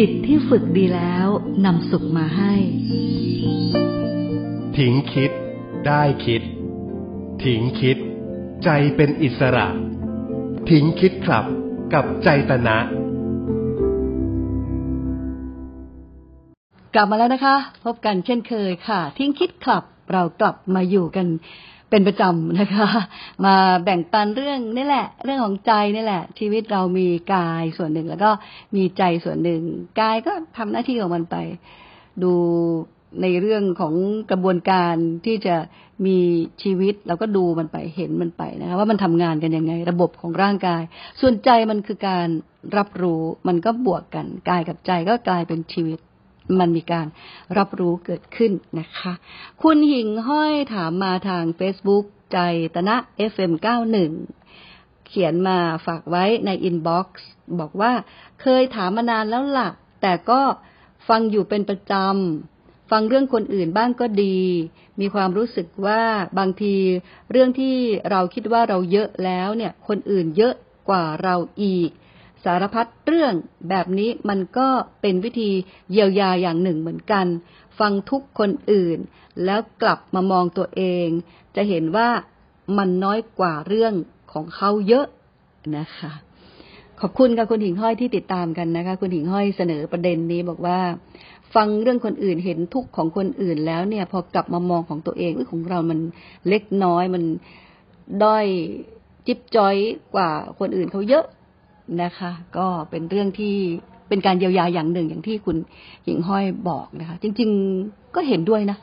จิตที่ฝึกดีแล้วนำสุขมาให้ ทิ้งคิด ได้คิด ทิ้งคิด ใจเป็นอิสระ ทิ้งคิดครับกับใจตนะ กลับมาแล้วนะคะ พบกันเช่นเคยค่ะ ทิ้งคิดคลับเรากลับมาอยู่กัน เป็นประจำนะคะ มาแบ่งปันเรื่องนี่แหละ เรื่องของใจนี่แหละ ชีวิตเรามีกายส่วนหนึ่ง แล้วก็มีใจส่วนหนึ่งกายก็ทำหน้าที่ของมันไป ดูในเรื่องของกระบวนการที่จะมีชีวิตเราก็ดูมันไปเห็นมันไปนะคะว่ามันทำงานกันยังไง ระบบของร่างกาย ส่วนใจมันคือการรับรู้มันก็บวกกันกายกับใจก็กลายเป็นชีวิต มันมีการรับรู้เกิดขึ้นนะคะ คุณหิงห้อยถามมาทาง Facebook ใจตนะ FM91 เขียนมาฝากไว้ใน inbox บอกว่าเคยถามมานานแล้วล่ะ แต่ก็ฟังอยู่เป็นประจำ ฟังเรื่องคนอื่นบ้างก็ดี มีความรู้สึกว่าบางทีเรื่องที่เราคิดว่าเราเยอะแล้วเนี่ย คนอื่นเยอะกว่าเราอีก สารพัดเรื่องแบบนี้มันก็เป็นวิธีเยียวยาอย่างหนึ่งเหมือนกัน ฟังทุกคนอื่น แล้วกลับมามองตัวเอง จะเห็นว่ามันน้อยกว่าเรื่องของเขาเยอะนะคะ ขอบคุณค่ะคุณหิงห้อยที่ติดตามกันนะคะ คุณหิงห้อยเสนอประเด็นนี้บอกว่า ฟังเรื่องคนอื่นเห็นทุกของคนอื่นแล้วเนี่ย พอกลับมามองของตัวเองอของเรามันเล็กน้อยมันด้อยจิบจอยกว่าคนอื่นเขาเยอะ นะคะ ก็เป็นเรื่องที่เป็นการเยียวยาอย่างหนึ่งอย่างที่คุณหญิงห้อยบอกนะคะ จริง ๆก็เห็นด้วยนะ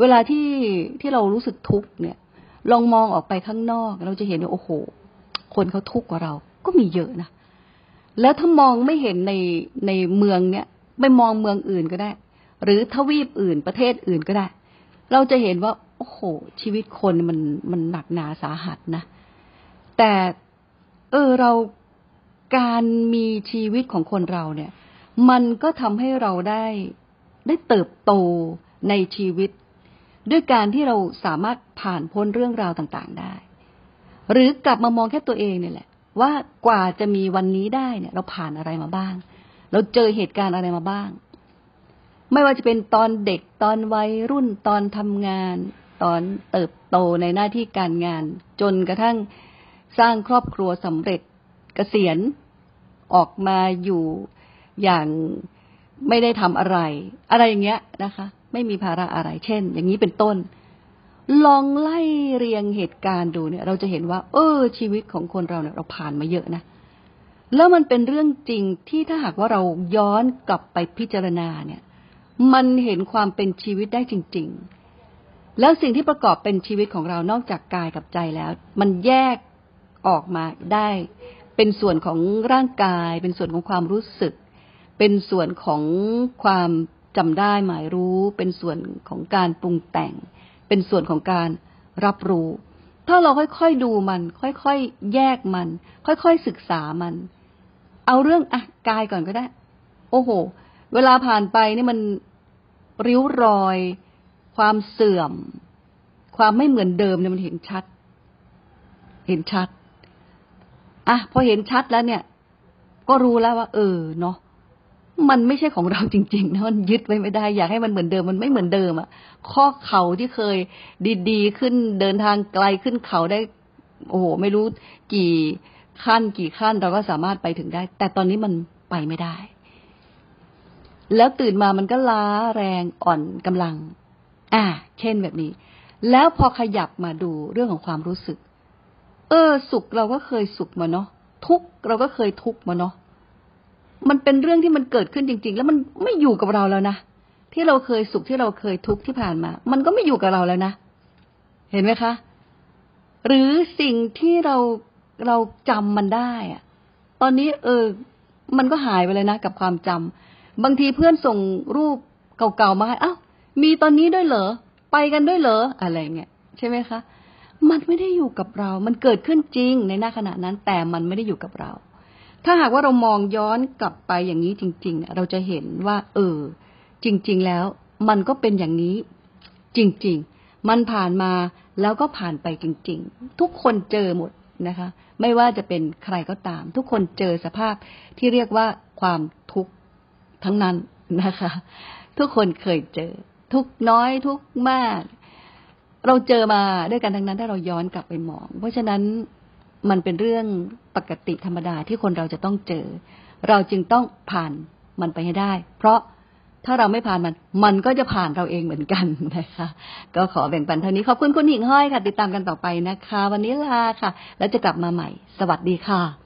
เวลาที่ที่เรารู้สึกทุกข์เนี่ย ลองมองออกไปข้างนอก เราจะเห็นว่าโอ้โห คนเขาทุกข์กว่าเรา ก็มีเยอะนะแล้วถ้ามองไม่เห็นในในเมืองเนี้ยไม่มองเมืองอื่นก็ได้ หรือทวีปอื่นประเทศอื่นก็ได้ เราจะเห็นว่า โอ้โห ชีวิตคนมันมันหนักหนาสาหัสนะ แต่ เออเรา การมีชีวิตของคนเราเนี่ย มันก็ทำให้เราได้ได้เติบโตในชีวิต ด้วยการที่เราสามารถผ่านพ้นเรื่องราวต่างๆได้ หรือกลับมามองแค่ตัวเองเนี่ยแหละ ว่ากว่าจะมีวันนี้ได้เนี่ย เราผ่านอะไรมาบ้าง เราเจอเหตุการณ์อะไรมาบ้าง ไม่ว่าจะเป็นตอนเด็กตอนวัยรุ่นตอนทำงาน ตอนเติบโตในหน้าที่การงาน จนกระทั่งสร้างครอบครัวสำเร็จ เกษียณออกมาอยู่อย่างไม่ได้ทำอะไร อะไรอย่างเงี้ยนะคะ ไม่มีภาระอะไรเช่น อย่างนี้เป็นต้น ลองไล่เรียงเหตุการณ์ดูเนี่ย เราจะเห็นว่า เออ ชีวิตของคนเราเนี่ยเราผ่านมาเยอะนะแล้วมันเป็นเรื่องจริงที่ถ้าหากว่าเราย้อนกลับไปพิจารณาเนี่ย มันเห็นความเป็นชีวิตได้จริง ๆ แล้วสิ่งที่ประกอบเป็นชีวิตของเรานอกจากกายกับใจแล้ว มันแยกออกมาได้ เป็นส่วนของร่างกาย เป็นส่วนของความรู้สึก เป็นส่วนของความจำได้หมายรู้ เป็นส่วนของการปรุงแต่ง เป็นส่วนของการรับรู้ ถ้าเราค่อยๆดูมัน ค่อยๆแยกมัน ค่อยๆศึกษามัน เอาเรื่องอะกายก่อนก็ได้ โอ้โห เวลาผ่านไปนี่มันริ้วรอย ความเสื่อม ความไม่เหมือนเดิมเนี่ยมันเห็นชัด เห็นชัด อะพอเห็นชัดแล้วเนี่ย ก็รู้แล้วว่า เออเนาะมันไม่ใช่ของเราจริงๆนะมันยึดไว้ไม่ได้ อยากให้มันเหมือนเดิม มันไม่เหมือนเดิมอะ่ะข้อเข่าที่เคยดีๆ ขึ้นเดินทางไกลขึ้นเขาได้ โอ้โห ไม่รู้กี่ขั้นกี่ขั้นเราก็สามารถไปถึงได้ แต่ตอนนี้มันไปไม่ได้ แล้วตื่นมามันก็ล้าแรงอ่อนกำลัง อ่า เช่นแบบนี้ แล้วพอขยับมาดูเรื่องของความรู้สึก เออ สุขเราก็เคยสุขมาเนาะทุกเราก็เคยทุกมาเนาะมันเป็นเรื่องที่มันเกิดขึ้นจริง ๆ แล้วมันไม่อยู่กับเราแล้วนะที่เราเคยสุขที่เราเคยทุกข์ที่ผ่านมา มันก็ไม่อยู่กับเราแล้วนะเห็นไหมคะ หรือสิ่งที่เราเราจำมันได้อะตอนนี้เออ มันก็หายไปเลยนะกับความจำบางทีเพื่อนส่งรูปเก่าๆมาให้อ้าวมีตอนนี้ด้วยเหรอไปกันด้วยเหรออะไรเงี้ยใช่ไหมคะ มันไม่ได้อยู่กับเรา มันเกิดขึ้นจริงในหน้าขณะนั้น แต่มันไม่ได้อยู่กับเรา ถ้าหากว่าเรามองย้อนกลับไปอย่างนี้จริง ๆ เราจะเห็นว่า เออ จริง ๆ แล้ว มันก็เป็นอย่างนี้ จริง ๆ มันผ่านมาแล้วก็ผ่านไปจริง ๆ ทุกคนเจอหมดนะคะ ไม่ว่าจะเป็นใครก็ตาม ทุกคนเจอสภาพที่เรียกว่าความทุกข์ทั้งนั้นนะคะ ทุกคนเคยเจอ ทุกน้อยทุกมาก เราเจอมาด้วยกันทั้งนั้นถ้าเราย้อนกลับไปมอง เพราะฉะนั้นมันเป็นเรื่องปกติธรรมดาที่คนเราจะต้องเจอ เราจึงต้องผ่านมันไปให้ได้ เพราะถ้าเราไม่ผ่านมัน มันก็จะผ่านเราเองเหมือนกันนะคะ ก็ขอแบ่งปันเท่านี้ ขอบคุณคุณหญิงห้อยค่ะ ติดตามกันต่อไปนะคะ วันนี้ลาค่ะ แล้วจะกลับมาใหม่ สวัสดีค่ะ